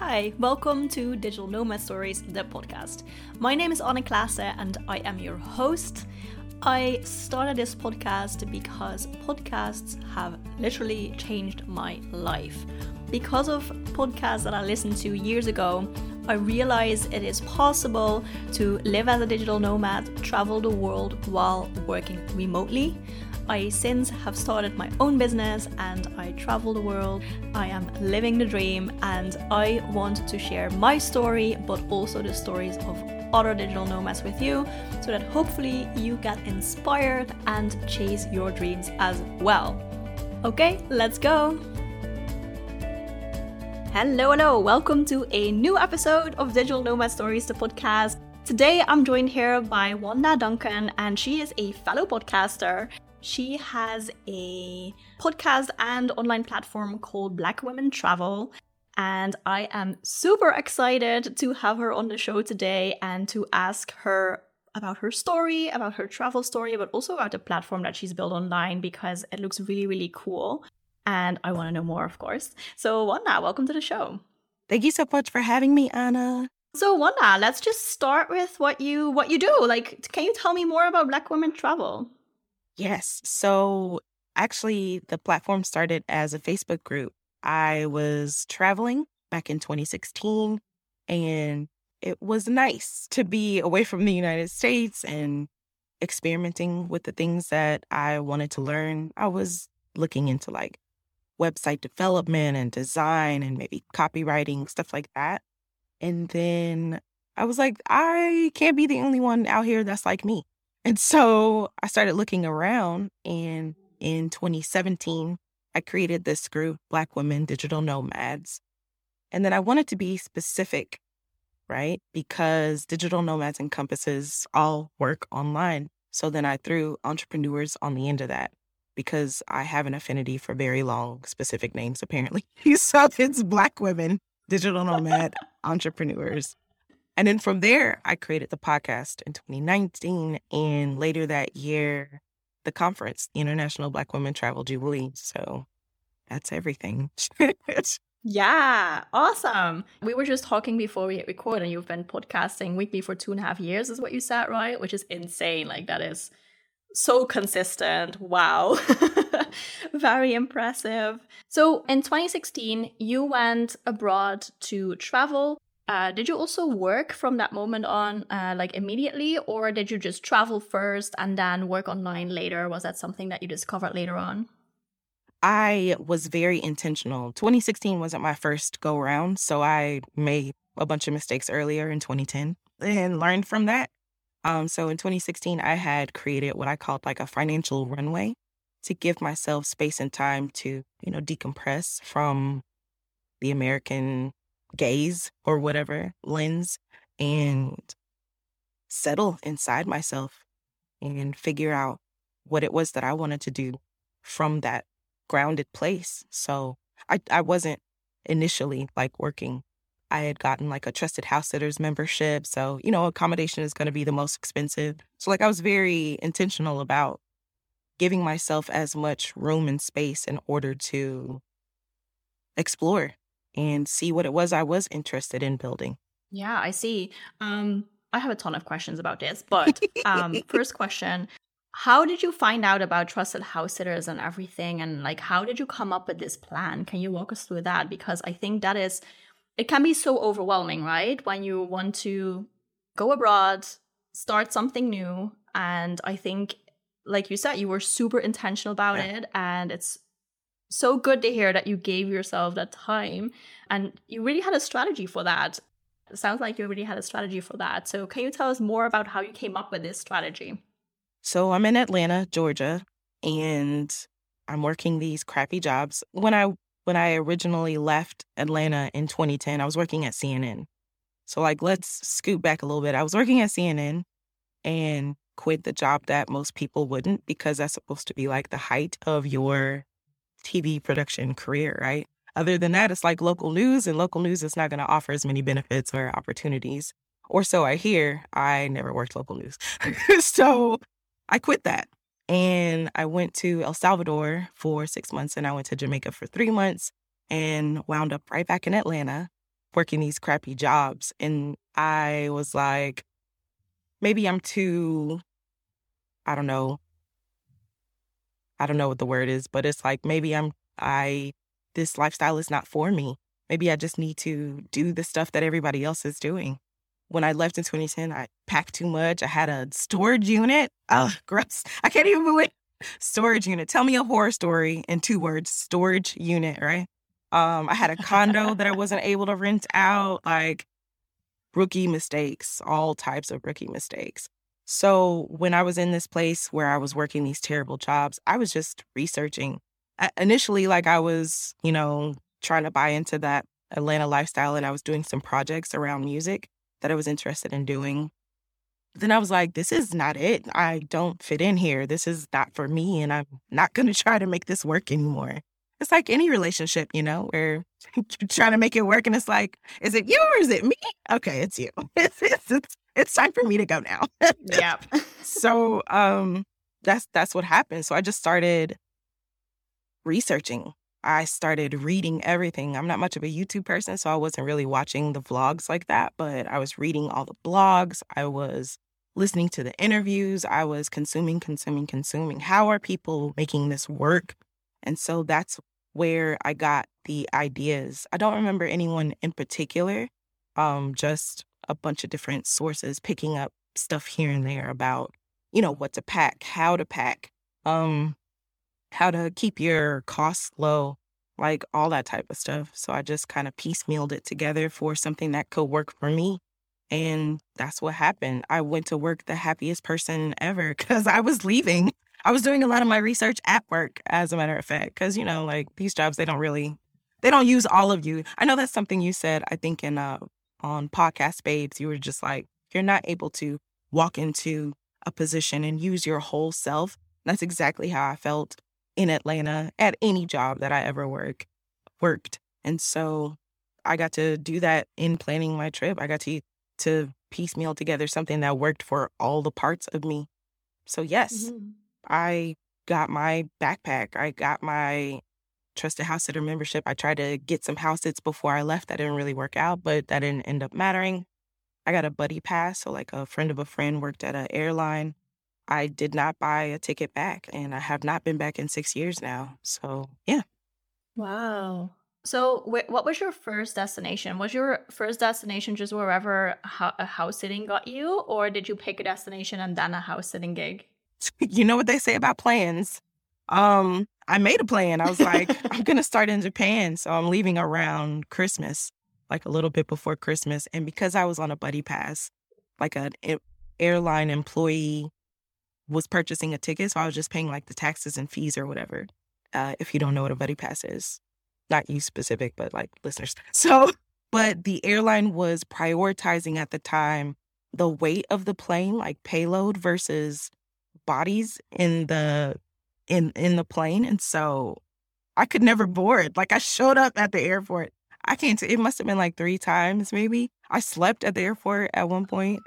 Hi, welcome to Digital Nomad Stories, the podcast. My name is Anna Klasse and I am your host. I started this podcast because podcasts have literally changed my life. Because of podcasts that I listened to years ago, I realized it is possible to live as a digital nomad, travel the world while working remotely. I since have started my own business and I travel the world. I am living the dream and I want to share my story, but also the stories of other digital nomads with you so that hopefully you get inspired and chase your dreams as well. Okay, let's go! Hello, hello, welcome to a new episode of Digital Nomad Stories, the podcast. Today I'm joined here by Wanda Duncan, and she is a fellow podcaster. She has a podcast and online platform called Black Women Travel. And I am super excited to have her on the show today and to ask her about her story, about her travel story, but also about the platform that she's built online because it looks really, really cool and I want to know more, of course. So, Wanda, welcome to the show. Thank you so much for having me, Anna. So, Wanda, let's just start with what you what you do. Like, can you tell me more about Black Women Travel? Yes. So, actually, the platform started as a Facebook group. I was traveling back in 2016, and it was nice to be away from the United States and experimenting with the things that I wanted to learn. I was looking into like website development and design and maybe copywriting, stuff like that. And then I was like, I can't be the only one out here that's like me. And so I started looking around. And in 2017, I created this group, Black Women Digital Nomads. And then I wanted to be specific, right? Because digital nomads encompasses all work online. So then I threw entrepreneurs on the end of that because I have an affinity for very long, specific names, apparently. so it's Black women, digital nomad entrepreneurs. And then from there, I created the podcast in 2019. And later that year, the conference, the International Black Women Travel Jubilee. So that's everything. yeah, awesome. We were just talking before we hit record, and you've been podcasting weekly for two and a half years, is what you said, right? Which is insane. Like, that is so consistent. Wow. Very impressive. So in 2016, you went abroad to travel. Uh, did you also work from that moment on, uh, like immediately, or did you just travel first and then work online later? Was that something that you discovered later on? I was very intentional. 2016 wasn't my first go round, so I made a bunch of mistakes earlier in 2010 and learned from that. Um, so in 2016, I had created what I called like a financial runway to give myself space and time to, you know, decompress from the American gaze or whatever lens and settle inside myself and figure out what it was that I wanted to do from that grounded place. So I, I wasn't initially like working I had gotten like a trusted house sitters membership. So, you know, accommodation is going to be the most expensive. So, like, I was very intentional about giving myself as much room and space in order to explore and see what it was I was interested in building. Yeah, I see. Um, I have a ton of questions about this, but um, first question how did you find out about trusted house sitters and everything and like how did you come up with this plan can you walk us through that because i think that is it can be so overwhelming, right? When you want to go abroad, start something new. And I think, like you said, you were super intentional about yeah. it. And it's so good to hear that you gave yourself that time and you really had a strategy for that. It sounds like you already had a strategy for that. So, can you tell us more about how you came up with this strategy? So, I'm in Atlanta, Georgia, and I'm working these crappy jobs. When I when I originally left Atlanta in 2010, I was working at CNN. So, like, let's scoot back a little bit. I was working at CNN and quit the job that most people wouldn't because that's supposed to be like the height of your TV production career, right? Other than that, it's like local news, and local news is not going to offer as many benefits or opportunities. Or so I hear. I never worked local news. so I quit that. And I went to El Salvador for six months and I went to Jamaica for three months and wound up right back in Atlanta. working these crappy jobs. And I was like, maybe I'm too, I don't know. I don't know what the word is, but it's like maybe I'm, I, this lifestyle is not for me. Maybe I just need to do the stuff that everybody else is doing. When I left in 2010, I packed too much. I had a storage unit. Oh, gross. I can't even believe storage unit. Tell me a horror story in two words storage unit, right? Um, I had a condo that I wasn't able to rent out, like rookie mistakes, all types of rookie mistakes. So when I was in this place where I was working these terrible jobs, I was just researching. Initially, like I was, you know, trying to buy into that Atlanta lifestyle and I was doing some projects around music that I was interested in doing. Then I was like, this is not it. I don't fit in here. This is not for me. And I'm not going to try to make this work anymore it's like any relationship, you know, where you're trying to make it work and it's like, is it you or is it me? Okay, it's you. It's it's it's, it's time for me to go now. yeah. so um that's that's what happened. So I just started researching. I started reading everything. I'm not much of a YouTube person, so I wasn't really watching the vlogs like that, but I was reading all the blogs. I was listening to the interviews. I was consuming, consuming, consuming. How are people making this work? And so that's where I got the ideas. I don't remember anyone in particular, um, just a bunch of different sources picking up stuff here and there about, you know, what to pack, how to pack, um, how to keep your costs low, like all that type of stuff. So I just kind of piecemealed it together for something that could work for me. And that's what happened. I went to work the happiest person ever because I was leaving. I was doing a lot of my research at work, as a matter of fact, because, you know, like these jobs, they don't really, they don't use all of you. I know that's something you said, I think, in, uh, on Podcast Babes, you were just like, you're not able to walk into a position and use your whole self. That's exactly how I felt in Atlanta at any job that I ever work worked. And so I got to do that in planning my trip. I got to to piecemeal together something that worked for all the parts of me. So yes, mm-hmm. I got my backpack. I got my trusted house sitter membership. I tried to get some house sits before I left. That didn't really work out, but that didn't end up mattering. I got a buddy pass. So, like a friend of a friend worked at an airline. I did not buy a ticket back, and I have not been back in six years now. So, yeah. Wow. So, wh- what was your first destination? Was your first destination just wherever ho- a house sitting got you, or did you pick a destination and then a house sitting gig? you know what they say about plans. Um, I made a plan. I was like, I'm gonna start in Japan, so I'm leaving around Christmas, like a little bit before Christmas. And because I was on a buddy pass, like an airline employee was purchasing a ticket, so I was just paying like the taxes and fees or whatever. Uh, if you don't know what a buddy pass is, not you specific, but like listeners. So, but the airline was prioritizing at the time the weight of the plane, like payload versus bodies in the in in the plane and so I could never board. Like I showed up at the airport. I can't it must have been like 3 times maybe. I slept at the airport at one point.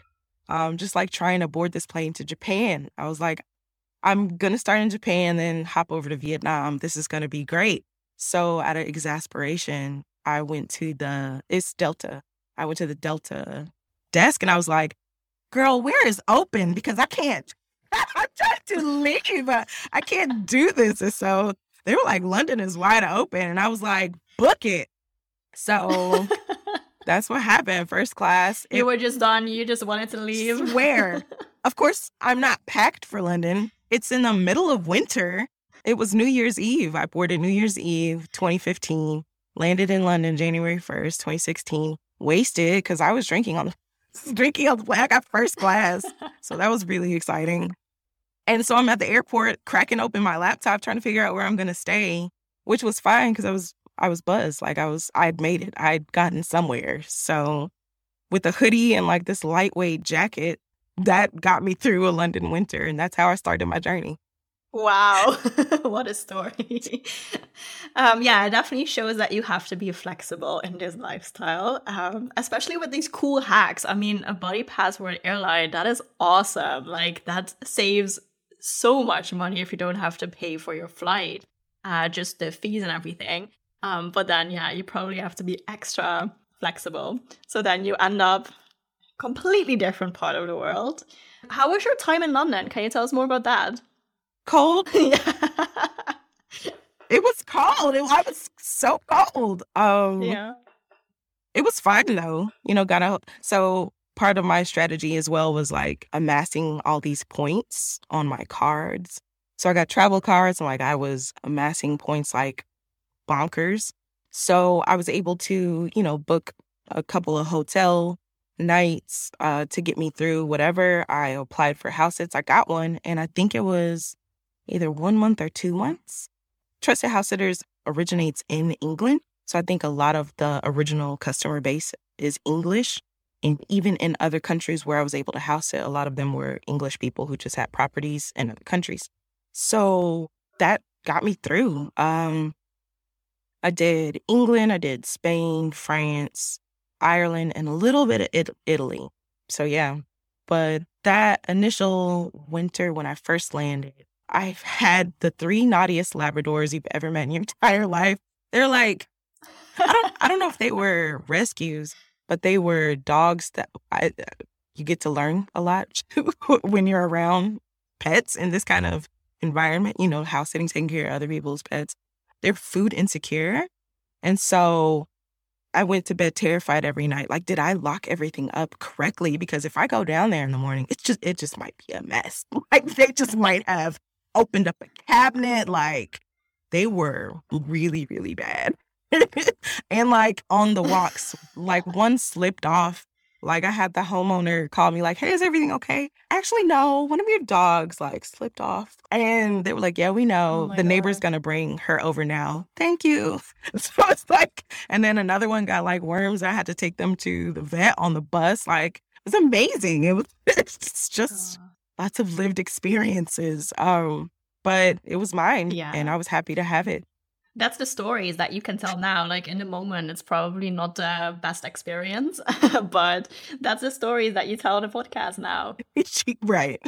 Um just like trying to board this plane to Japan. I was like I'm to start in Japan then hop over to Vietnam. This is to be great. So out of exasperation, I went to the it's Delta. I went to the Delta desk and I was like, "Girl, where is open because I can't I'm trying to leave. But I can't do this. And so they were like, London is wide open. And I was like, book it. So that's what happened. First class. You were just done. You just wanted to leave. Where? of course, I'm not packed for London. It's in the middle of winter. It was New Year's Eve. I boarded New Year's Eve 2015, landed in London January 1st, 2016. Wasted because I was drinking on the drinking on the plane. I got first class. so that was really exciting. And so I'm at the airport cracking open my laptop trying to figure out where I'm to stay, which was fine because I was I was buzzed. Like I was I'd made it. I'd gotten somewhere. So with a hoodie and like this lightweight jacket, that got me through a London winter and that's how I started my journey. Wow, what a story. um, yeah, it definitely shows that you have to be flexible in this lifestyle, um, especially with these cool hacks. I mean, a buddy pass for an airline, that is awesome. Like, that saves so much money if you don't have to pay for your flight, uh, just the fees and everything. Um, but then, yeah, you probably have to be extra flexible. So then you end up completely different part of the world. How was your time in London? Can you tell us more about that? Cold. It was cold. It, I was so cold. Um, yeah. It was fun though. You know, gotta. So part of my strategy as well was like amassing all these points on my cards. So I got travel cards and like I was amassing points like bonkers. So I was able to, you know, book a couple of hotel nights uh, to get me through whatever. I applied for house sits. I got one, and I think it was either one month or two months. Trusted House Sitters originates in England. So I think a lot of the original customer base is English. And even in other countries where I was able to house it, a lot of them were English people who just had properties in other countries. So that got me through. Um, I did England, I did Spain, France, Ireland, and a little bit of it- Italy. So yeah, but that initial winter when I first landed, I've had the three naughtiest Labradors you've ever met in your entire life. They're like, I don't, I don't know if they were rescues, but they were dogs that I, you get to learn a lot when you're around pets in this kind of environment. You know, house sitting, taking care of other people's pets. They're food insecure, and so I went to bed terrified every night. Like, did I lock everything up correctly? Because if I go down there in the morning, it's just it just might be a mess. Like they just might have opened up a cabinet. Like they were really, really bad. and like on the walks, like one slipped off. Like I had the homeowner call me like, "Hey, is everything okay?" Actually, no. One of your dogs like slipped off, and they were like, "Yeah, we know. Oh the neighbor's gonna bring her over now. Thank you." So it's like, and then another one got like worms. I had to take them to the vet on the bus. Like it was amazing. It was it's just lots of lived experiences. Um, but it was mine, Yeah. and I was happy to have it. that's the stories that you can tell now. Like in the moment, it's probably not the best experience, but that's the stories that you tell on the podcast now. right.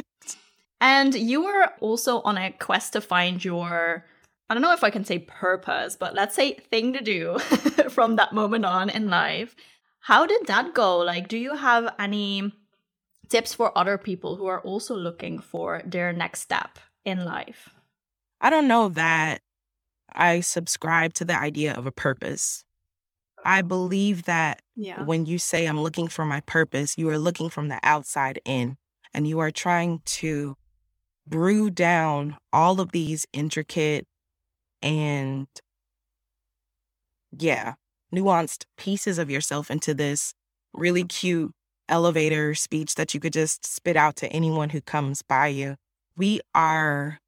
And you were also on a quest to find your, I don't know if I can say purpose, but let's say thing to do from that moment on in life. How did that go? Like, do you have any tips for other people who are also looking for their next step in life? I don't know that I subscribe to the idea of a purpose. I oh. believe that Yeah. when you say I'm looking for my purpose, you are looking from the outside in and you are trying to brew down all of these intricate and yeah, nuanced pieces of yourself into this really cute elevator speech that you could just spit out to anyone who comes by you. We are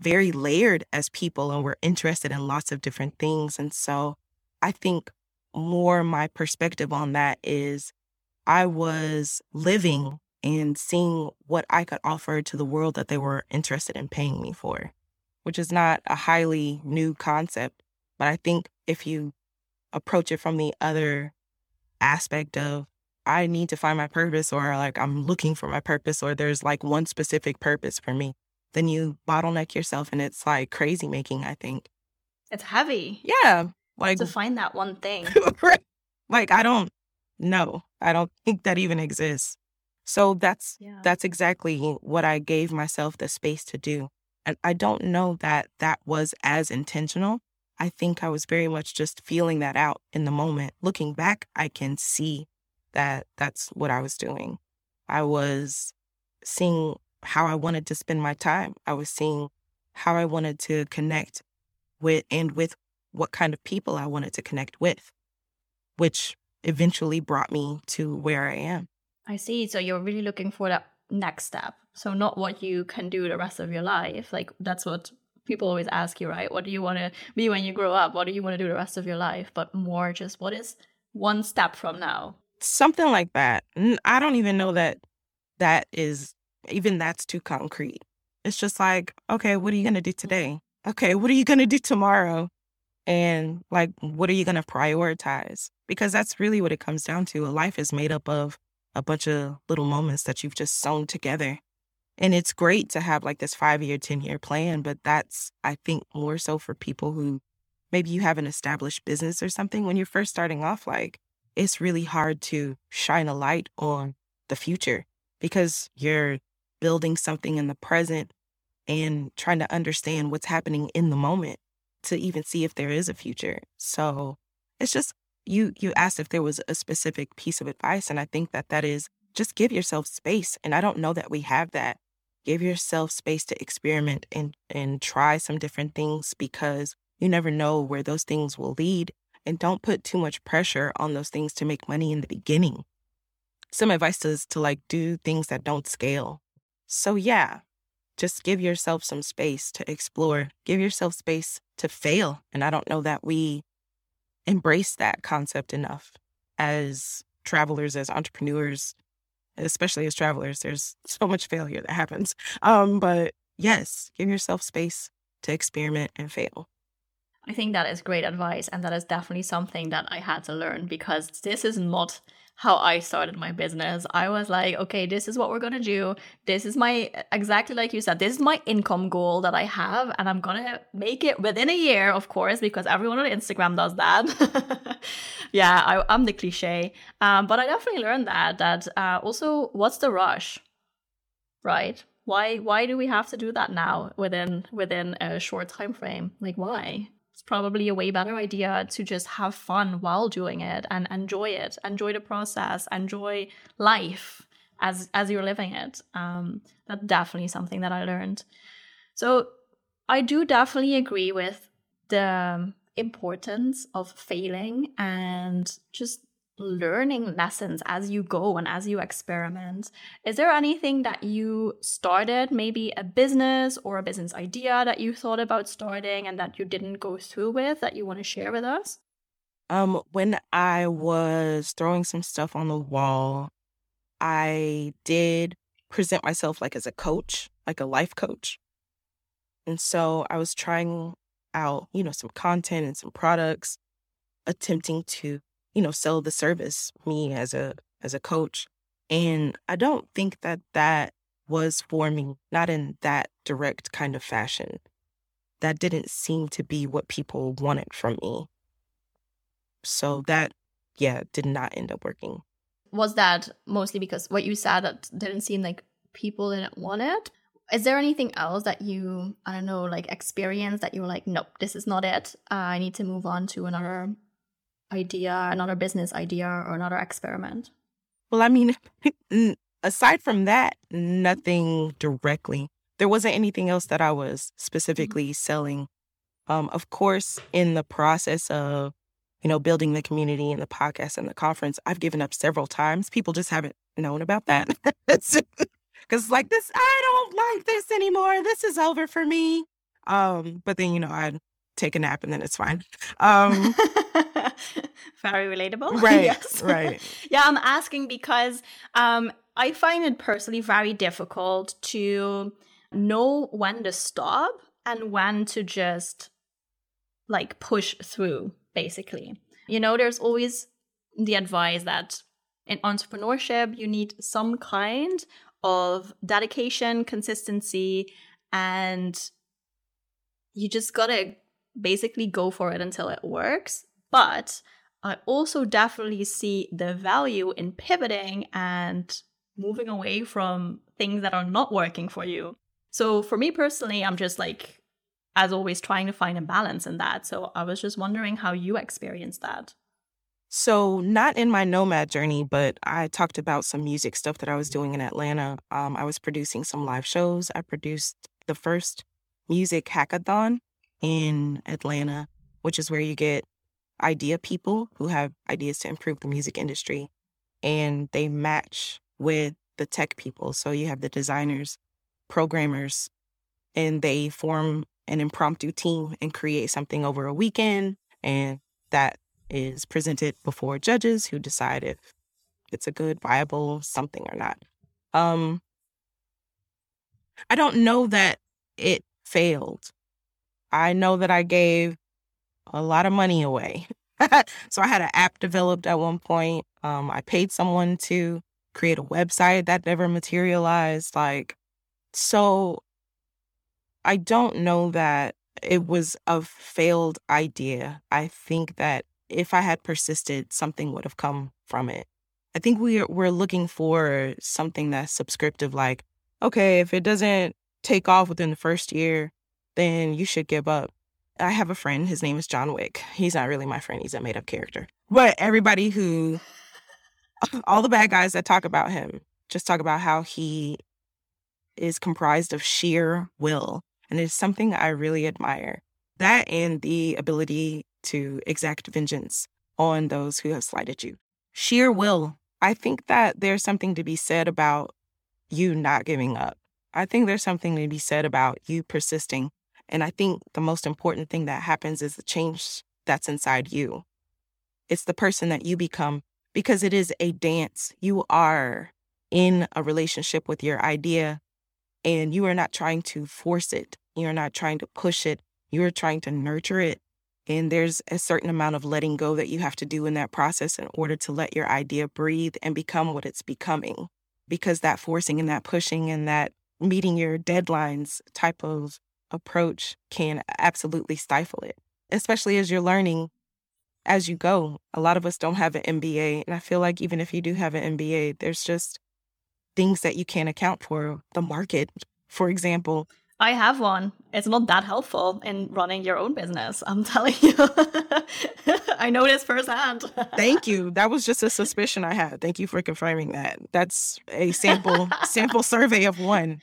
very layered as people and we're interested in lots of different things. And so I think more my perspective on that is I was living and seeing what I could offer to the world that they were interested in paying me for, which is not a highly new concept. But I think if you approach it from the other aspect of, I need to find my purpose, or like I'm looking for my purpose, or there's like one specific purpose for me, then you bottleneck yourself and it's like crazy making, I think. It's heavy Yeah. Like, to find that one thing. Right. like I don't know. I don't think that even exists. So that's Yeah. that's exactly what I gave myself the space to do. And I don't know that that was as intentional. I think I was very much just feeling that out in the moment. Looking back, I can see that that's what I was doing. I was seeing how I wanted to spend my time. I was seeing how I wanted to connect with and with what kind of people I wanted to connect with, which eventually brought me to where I am. I see. So you're really looking for that next step. So not what you can do the rest of your life. Like that's what people always ask you, right? What do you want to be when you grow up? What do you want to do the rest of your life? But more just what is one step from now? Something like that. I don't even know that that is even that's too concrete. It's just like, okay, what are you going to do mm. today? Okay, what are you going to do tomorrow? And like, what are you going to prioritize? Because that's really what it comes down to. A life is made up of a bunch of little moments that you've just sewn together. And it's great to have like this five year, 10 year plan, but that's, I think, more so for people who maybe you have an established business or something. When you're first starting off, like, it's really hard to shine a light on the future because you're building something in the present and trying to understand what's happening in the moment to even see if there is a future. So it's just you you asked if there was a specific piece of advice and I think that that is just give yourself space and I don't know that we have that. Give yourself space to experiment and and try some different things because you never know where those things will lead and don't put too much pressure on those things to make money in the beginning. Some advice is to like do things that don't scale. So yeah, just give yourself some space to explore. Give yourself space to fail. And I don't know that we embrace that concept enough as travelers, as entrepreneurs, especially as travelers. There's so much failure that happens. Um, but yes, give yourself space to experiment and fail. I think that is great advice. And that is definitely something that I had to learn because this is not how I started my business. I was like, okay, this is what we're going to do. This is my, exactly like you said, this is my income goal that I have. And I'm going to make it within a year, of course, because everyone on Instagram does that. yeah, I, am the cliche. Um, but I definitely learned that, that uh, also, what's the rush? Right? Why, why do we have to do that now within, within a short time frame? Like, why? It's probably a way better idea to just have fun while doing it and enjoy it enjoy the process enjoy life as as you're living it. Um, that's definitely something that i learned. So i do definitely agree with the importance of failing and just learning lessons as you go and as you experiment. Is there anything that you started, maybe a business or a business idea that you thought about starting and that you didn't go through with that you want to share with us? Um, when I was throwing some stuff on the wall, I did present myself like as a coach, like a life coach. And so I was trying out, you know, some content and some products, attempting to you know, sell the service, me as a as a coach. And I don't think that that was for me, not in that direct kind of fashion. That didn't seem to be what people wanted from me. So that, yeah, did not end up working. Was that mostly because what you said that didn't seem like people didn't want it? Is there anything else that you, I don't know, like experience that you were like, nope, this is not it. Uh, I need to move on to another idea, another business idea, or another experiment? Well, I mean, aside from that, nothing directly. There wasn't anything else that I was mm-hmm. specifically selling. Um, of course, in the process of you know building the community and the podcast and the conference, I've given up several times. People just haven't known about that. Because like this, I don't like this anymore. This is over for me. Um, but then you know I take a nap and then it's fine. Um, Very relatable. Right. yes. Right. yeah, I'm asking because um, I find it personally very difficult to know when to stop and when to just like push through, basically. You know, there's always the advice that in entrepreneurship, you need some kind of dedication, consistency, and you just gotta basically go for it until it works. But I also definitely see the value in pivoting and moving away from things that are not working for you. So for me personally, I'm just like, as always, trying to find a balance in that. So I was just wondering how you experienced that. So, not in my nomad journey, but I talked about some music stuff that I was doing in Atlanta. Um, I was producing some live shows. I produced the first music hackathon in Atlanta, which is where you get idea people who have ideas to improve the music industry and they match with the tech people. So you have the designers, programmers, and they form an impromptu team and create something over a weekend. And that is presented before judges who decide if it's a good, viable something or not. Um, I don't know that it failed I know that I gave a lot of money away. so I had an app developed at one point. Um, I paid someone to create a website that never materialized. Like, so I don't know that it was a failed idea. I think that if I had persisted, something would have come from it. I think we're we're looking for something that's subscriptive, like, okay, if it doesn't take off within the first year, then you should give up. I have a friend, his name is John Wick. He's not really my friend, he's a made up character. But everybody who all the bad guys that talk about him just talk about how he is comprised of sheer will. And it's something I really admire. That and the ability to exact vengeance on those who have slighted you. Sheer will. I think that there's something to be said about you not giving up. I think there's something to be said about you persisting. And I think the most important thing that happens is the change that's inside you. It's the person that you become because it is a dance. You are in a relationship with your idea and you are not trying to force it. You're not trying to push it. You're trying to nurture it. And there's a certain amount of letting go that you have to do in that process in order to let your idea breathe and become what it's becoming. Because that forcing and that pushing and that meeting your deadlines type of approach can absolutely stifle it, especially as you're learning as you go. A lot of us don't have an MBA. And I feel like even if you do have an MBA, there's just things that you can't account for. The market, for example. I have one. It's not that helpful in running your own business. I'm telling you. I know this firsthand. Thank you. That was just a suspicion I had. Thank you for confirming that. That's a sample sample survey of one.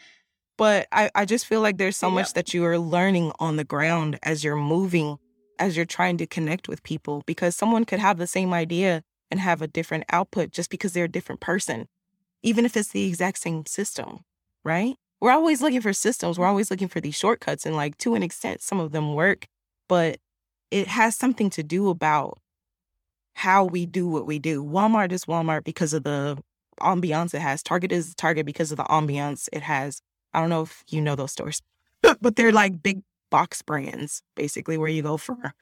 But I, I just feel like there's so yep. much that you are learning on the ground as you're moving, as you're trying to connect with people, because someone could have the same idea and have a different output just because they're a different person even if it's the exact same system, right? We're always looking for systems. We're always looking for these shortcuts. And, like, to an extent, some of them work, but it has something to do about how we do what we do. Walmart is Walmart because of the ambiance it has. Target is Target because of the ambiance it has. I don't know if you know those stores, but they're like big box brands, basically, where you go for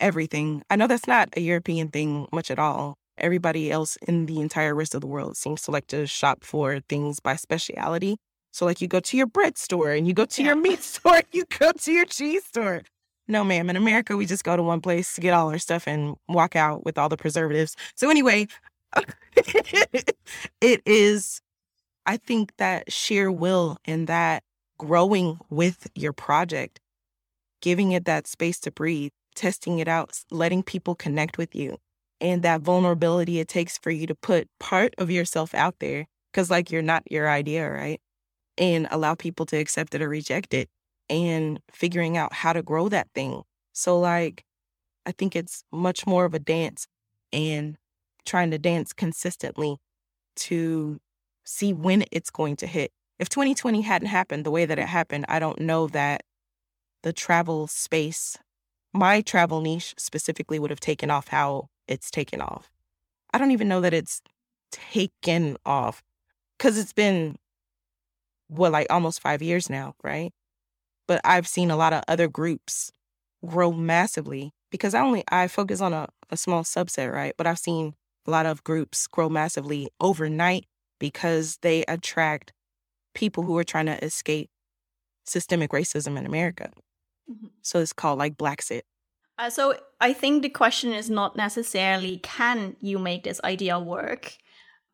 everything. I know that's not a European thing much at all everybody else in the entire rest of the world seems to like to shop for things by speciality. So, like, you go to your bread store and you go to yeah. your meat store, you go to your cheese store. No, ma'am. In America, we just go to one place to get all our stuff and walk out with all the preservatives. So, anyway, it is, I think, that sheer will and that growing with your project, giving it that space to breathe, testing it out, letting people connect with you, and that vulnerability it takes for you to put part of yourself out there because like you're not your idea right? And allow people to accept it or reject it and figuring out how to grow that thing. So like i think it's much more of a dance and trying to dance consistently to see when it's going to hit if 2020 hadn't happened the way that it happened i don't know that the travel space my travel niche specifically would have taken off how it's taken off. I don't even know that it's taken off because it's been, well, like almost five years now, right? But I've seen a lot of other groups grow massively because I only, I focus on a, a small subset, right? But I've seen a lot of groups grow massively overnight because they attract people who are trying to escape systemic racism in America. Mm-hmm. So it's called like Blaxit. Uh, so I think the question is not necessarily can you make this idea work,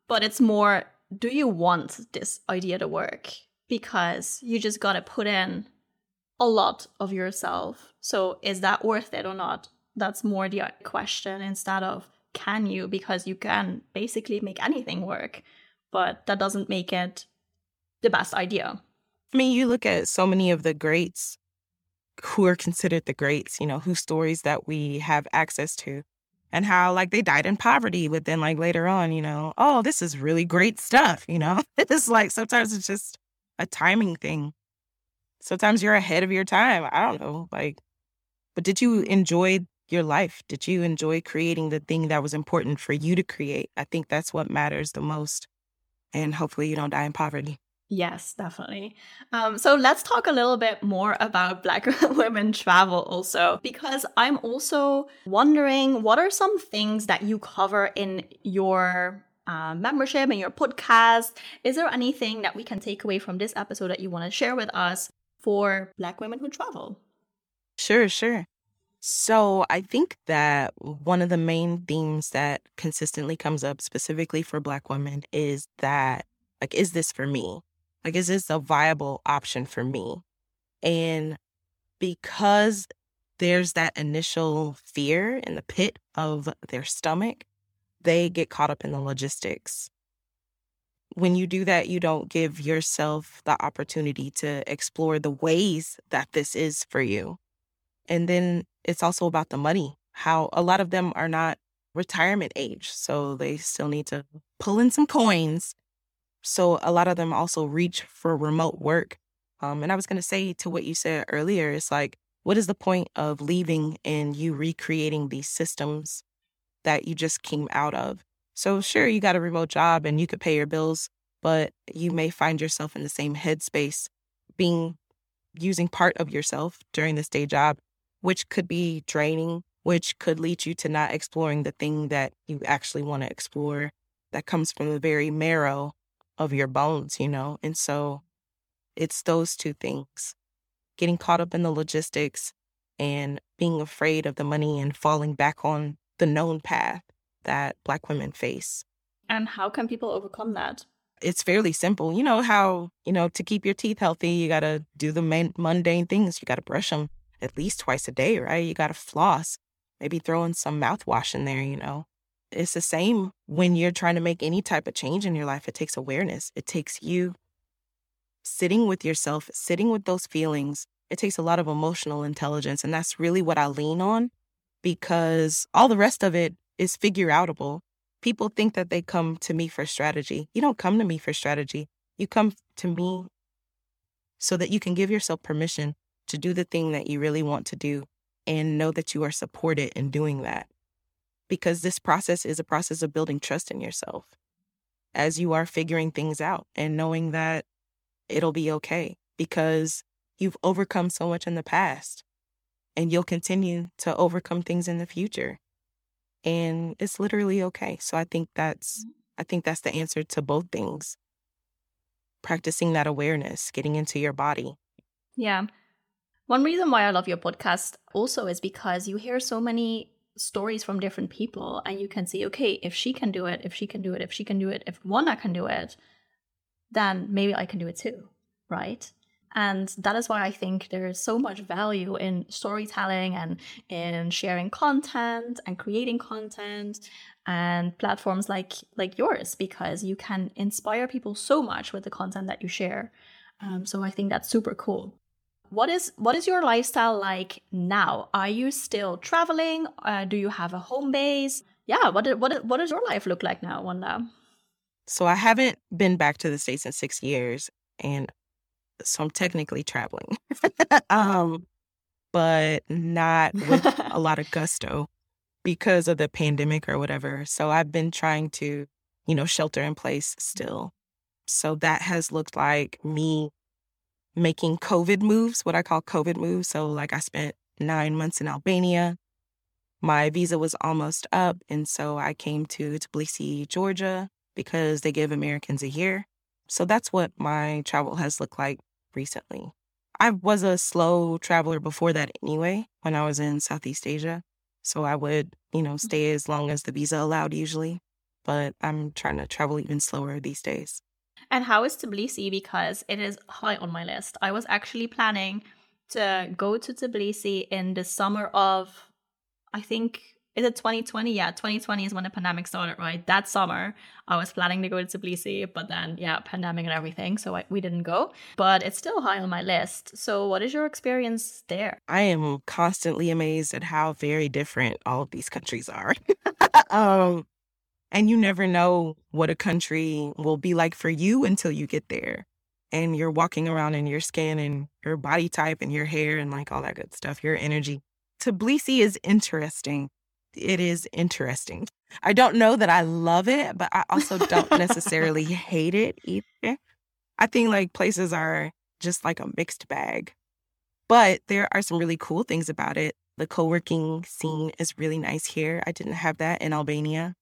but it's more do you want this idea to work? Because you just got to put in a lot of yourself. So is that worth it or not? That's more the question instead of can you, because you can basically make anything work, but that doesn't make it the best idea. I mean, you look at so many of the greats who are considered the greats, you know, whose stories that we have access to and how like they died in poverty, but then like later on, you know, oh, this is really great stuff, you know? it's like sometimes it's just a timing thing. Sometimes you're ahead of your time. I don't know. Like, but did you enjoy your life? Did you enjoy creating the thing that was important for you to create? I think that's what matters the most. And hopefully you don't die in poverty. Yes, definitely. Um, so let's talk a little bit more about Black women travel also, because I'm also wondering what are some things that you cover in your uh, membership and your podcast? Is there anything that we can take away from this episode that you want to share with us for Black women who travel? Sure, sure. So I think that one of the main themes that consistently comes up specifically for Black women is that, like, is this for me? Like, is this a viable option for me? And because there's that initial fear in the pit of their stomach, they get caught up in the logistics. When you do that, you don't give yourself the opportunity to explore the ways that this is for you. And then it's also about the money, how a lot of them are not retirement age. So they still need to pull in some coins. So a lot of them also reach for remote work. Um, and I was going to say to what you said earlier, it's like, what is the point of leaving and you recreating these systems that you just came out of? So, sure, you got a remote job and you could pay your bills, but you may find yourself in the same headspace being using part of yourself during this day job which could be draining, which could lead you to not exploring the thing that you actually want to explore that comes from the very marrow of your bones, you know? And so it's those two things getting caught up in the logistics and being afraid of the money and falling back on the known path that Black women face. And how can people overcome that? It's fairly simple. You know how, you know, to keep your teeth healthy, you got to do the main, mundane things. You got to brush them at least twice a day, right? You got to floss, maybe throw in some mouthwash in there, you know. It's the same when you're trying to make any type of change in your life. It takes awareness, it takes you sitting with yourself, sitting with those feelings. It takes a lot of emotional intelligence. And that's really what I lean on because all the rest of it is figure outable. People think that they come to me for strategy. You don't come to me for strategy. You come to me so that you can give yourself permission to do the thing that you really want to do and know that you are supported in doing that. Because this process is a process of building trust in yourself as you are figuring things out and knowing that it'll be okay because you've overcome so much in the past and you'll continue to overcome things in the future. And it's literally okay. So I think that's mm-hmm. I think that's the answer to both things. Practicing that awareness, getting into your body. Yeah. One reason why I love your podcast also is because you hear so many stories from different people and you can see, okay, if she can do it, if she can do it, if she can do it, if Wanda can do it, then maybe I can do it too, right? And that is why I think there is so much value in storytelling and in sharing content and creating content and platforms like like yours because you can inspire people so much with the content that you share. Um, so I think that's super cool what is what is your lifestyle like now? Are you still traveling? Uh, do you have a home base? Yeah, what what what does your life look like now, Wanda? So I haven't been back to the states in six years, and so I'm technically traveling, um, but not with a lot of gusto because of the pandemic or whatever. So I've been trying to, you know, shelter in place still. So that has looked like me making COVID moves, what I call COVID moves. So, like, I spent nine months in Albania. My visa was almost up. And so I came to Tbilisi, Georgia, because they give Americans a year. So that's what my travel has looked like recently. I was a slow traveler before that anyway, when I was in Southeast Asia. So I would, you know, mm. stay as long as the visa allowed usually. But I'm trying to travel even slower these days. And how is Tbilisi? Because it is high on my list. I was actually planning to go to Tbilisi in the summer of, I think, is it 2020? Yeah, 2020 is when the pandemic started, right? That summer, I was planning to go to Tbilisi, but then, yeah, pandemic and everything. So I, we didn't go, but it's still high on my list. So, what is your experience there? I am constantly amazed at how very different all of these countries are. um, and you never know what a country will be like for you until you get there. And you're walking around in your skin and your body type and your hair and like all that good stuff, your energy. Tbilisi is interesting. It is interesting. I don't know that I love it, but I also don't necessarily hate it either. I think like places are just like a mixed bag. But there are some really cool things about it. The co working scene is really nice here. I didn't have that in Albania.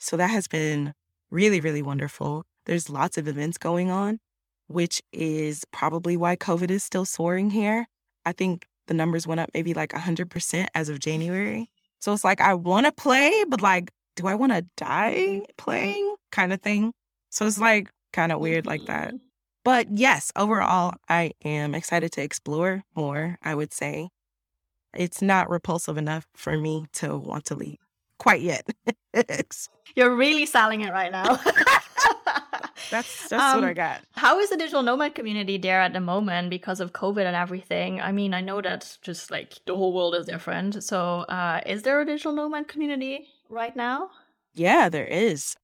So that has been really, really wonderful. There's lots of events going on, which is probably why COVID is still soaring here. I think the numbers went up maybe like 100% as of January. So it's like, I want to play, but like, do I want to die playing kind of thing? So it's like kind of weird like that. Mm-hmm. But yes, overall, I am excited to explore more, I would say. It's not repulsive enough for me to want to leave quite yet. You're really selling it right now. that's that's um, what I um, got. How is the digital nomad community there at the moment because of COVID and everything? I mean, I know that just like the whole world is different. So, uh, is there a digital nomad community right now? Yeah, there is.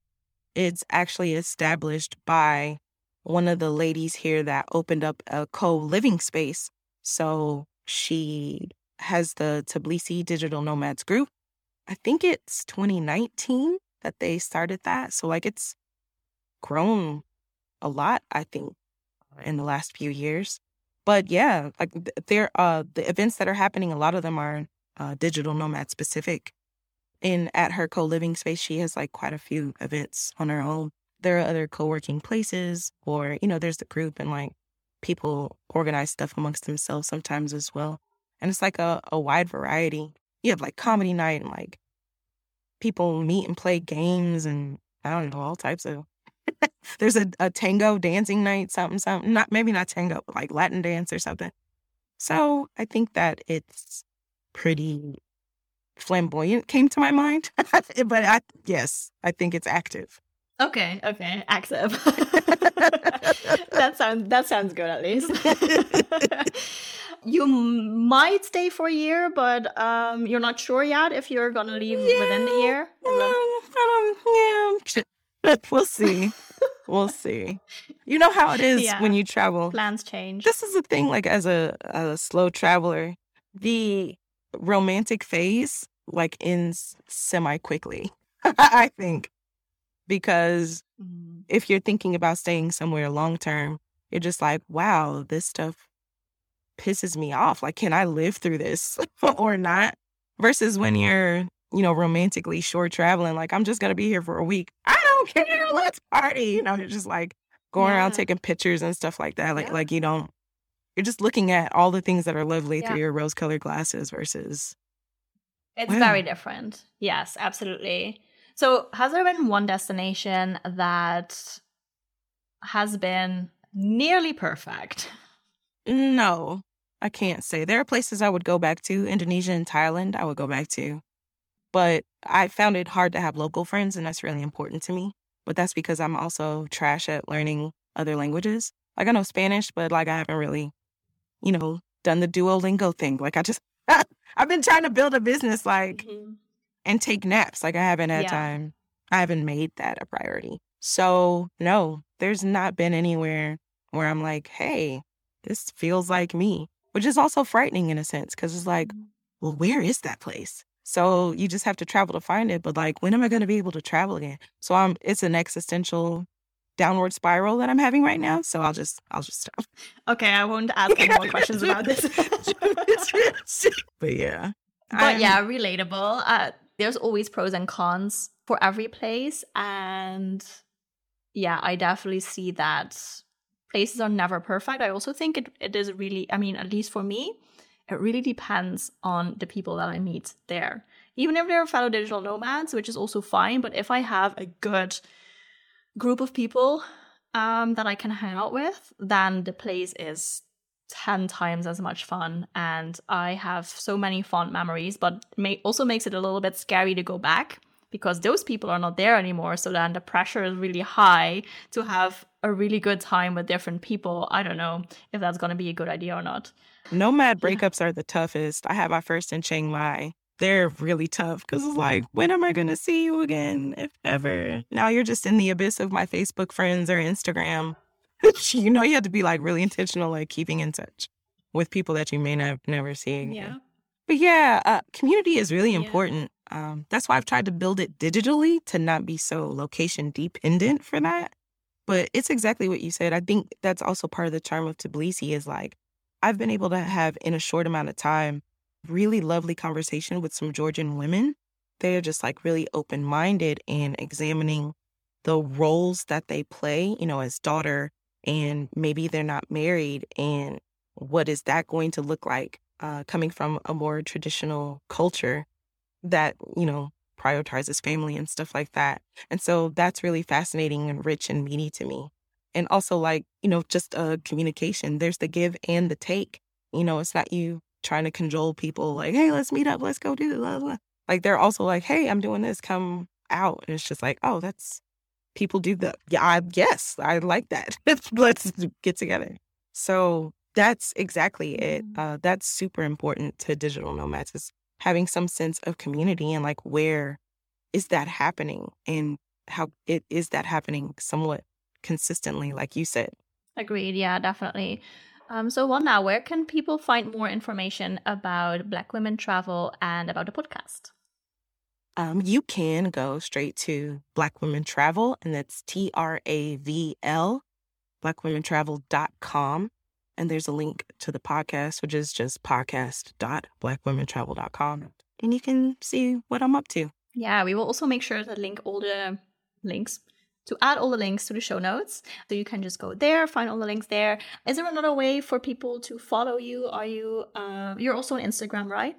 It's actually established by one of the ladies here that opened up a co living space. So she has the Tbilisi Digital Nomads group. I think it's 2019 that they started that. So, like, it's grown a lot, I think, in the last few years. But yeah, like, there, uh, the events that are happening, a lot of them are uh, digital nomad specific. In at her co living space, she has like quite a few events on her own there are other co-working places or you know there's the group and like people organize stuff amongst themselves sometimes as well and it's like a, a wide variety you have like comedy night and like people meet and play games and i don't know all types of there's a, a tango dancing night something something not maybe not tango but like latin dance or something. So i think that it's pretty flamboyant came to my mind but i yes i think it's active Okay, okay, active. that sounds that sounds good at least. you might stay for a year, but um, you're not sure yet if you're gonna leave yeah, within the year. Um, yeah, we'll see. we'll see. You know how it is yeah. when you travel. Plans change. This is the thing. Like as a, a slow traveler, the romantic phase like ends semi quickly. I think because mm-hmm. if you're thinking about staying somewhere long term, you're just like, wow, this stuff pisses me off. Like, can I live through this or not? Versus when you're, you know, romantically short traveling, like, I'm just going to be here for a week. I don't care. Let's party. You know, you're just like going yeah. around taking pictures and stuff like that. Like, yeah. like you don't, you're just looking at all the things that are lovely yeah. through your rose colored glasses versus. It's very different. Yes, absolutely. So, has there been one destination that has been nearly perfect? No, I can't say. There are places I would go back to. Indonesia and Thailand, I would go back to. But I found it hard to have local friends, and that's really important to me. But that's because I'm also trash at learning other languages. Like, I know Spanish, but like, I haven't really, you know, done the Duolingo thing. Like, I just, I've been trying to build a business, like, mm-hmm and take naps. Like I haven't had yeah. time. I haven't made that a priority. So, no, there's not been anywhere where I'm like, hey, this feels like me, which is also frightening in a sense because it's like, mm. well, where is that place? So you just have to travel to find it. But like, when am I going to be able to travel again? So I'm, it's an existential downward spiral that I'm having right now. So I'll just, I'll just stop. Okay. I won't ask any more questions about this. but yeah. But I'm, yeah, relatable. Uh, there's always pros and cons for every place. And yeah, I definitely see that places are never perfect. I also think it, it is really, I mean, at least for me, it really depends on the people that I meet there. Even if they're fellow digital nomads, which is also fine, but if I have a good group of people um, that I can hang out with, then the place is 10 times as much fun and I have so many fond memories, but may also makes it a little bit scary to go back because those people are not there anymore. So then the pressure is really high to have a really good time with different people. I don't know if that's going to be a good idea or not. Nomad breakups are the toughest. I had my first in Chiang Mai. They're really tough because it's like, when am I going to see you again, if ever? Now you're just in the abyss of my Facebook friends or Instagram you know, you have to be like really intentional, like keeping in touch with people that you may not never see again. Yeah. But yeah, uh, community is really important. Yeah. Um, that's why I've tried to build it digitally to not be so location dependent for that. But it's exactly what you said. I think that's also part of the charm of Tbilisi is like I've been able to have in a short amount of time really lovely conversation with some Georgian women. They are just like really open minded and examining the roles that they play, you know, as daughter, and maybe they're not married and what is that going to look like uh, coming from a more traditional culture that, you know, prioritizes family and stuff like that. And so that's really fascinating and rich and meaty to me. And also, like, you know, just uh, communication. There's the give and the take. You know, it's not you trying to cajole people like, hey, let's meet up, let's go do blah, blah. Like, they're also like, hey, I'm doing this, come out. And it's just like, oh, that's people do that. Yeah, I yes, I like that. let's get together. So that's exactly it. Mm. Uh, that's super important to digital nomads is having some sense of community and like where is that happening and how it is that happening somewhat consistently, like you said. Agreed. Yeah, definitely. Um, so, what now? Where can people find more information about Black Women Travel and about the podcast? Um, you can go straight to Black Women Travel, and that's T R A V L, blackwomentravel.com. And there's a link to the podcast, which is just podcast.blackwomentravel.com. And you can see what I'm up to. Yeah, we will also make sure to link all the links to add all the links to the show notes. So you can just go there, find all the links there. Is there another way for people to follow you? Are you uh, you're also on Instagram, right?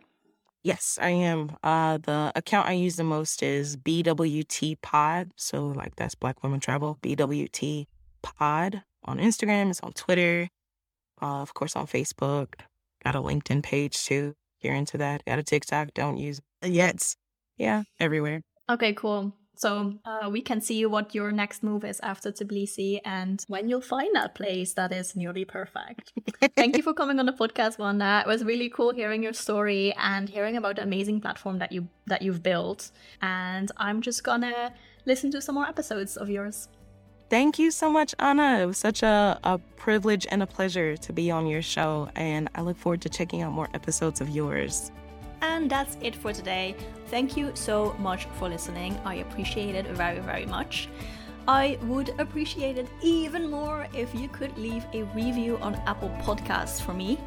Yes, I am. Uh, the account I use the most is BWT Pod. So like that's Black Women Travel. BWT Pod on Instagram. It's on Twitter. Uh, of course, on Facebook. Got a LinkedIn page too. You're into that. Got a TikTok. Don't use it yet. Yeah, everywhere. Okay, cool. So uh, we can see what your next move is after Tbilisi and when you'll find that place that is nearly perfect. Thank you for coming on the podcast, Wanda. It was really cool hearing your story and hearing about the amazing platform that you that you've built. And I'm just gonna listen to some more episodes of yours. Thank you so much, Anna. It was such a, a privilege and a pleasure to be on your show, and I look forward to checking out more episodes of yours. And that's it for today. Thank you so much for listening. I appreciate it very, very much. I would appreciate it even more if you could leave a review on Apple Podcasts for me.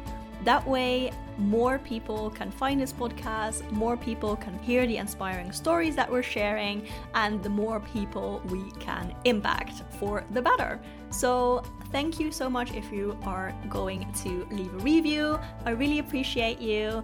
That way, more people can find this podcast, more people can hear the inspiring stories that we're sharing, and the more people we can impact for the better. So, thank you so much if you are going to leave a review. I really appreciate you,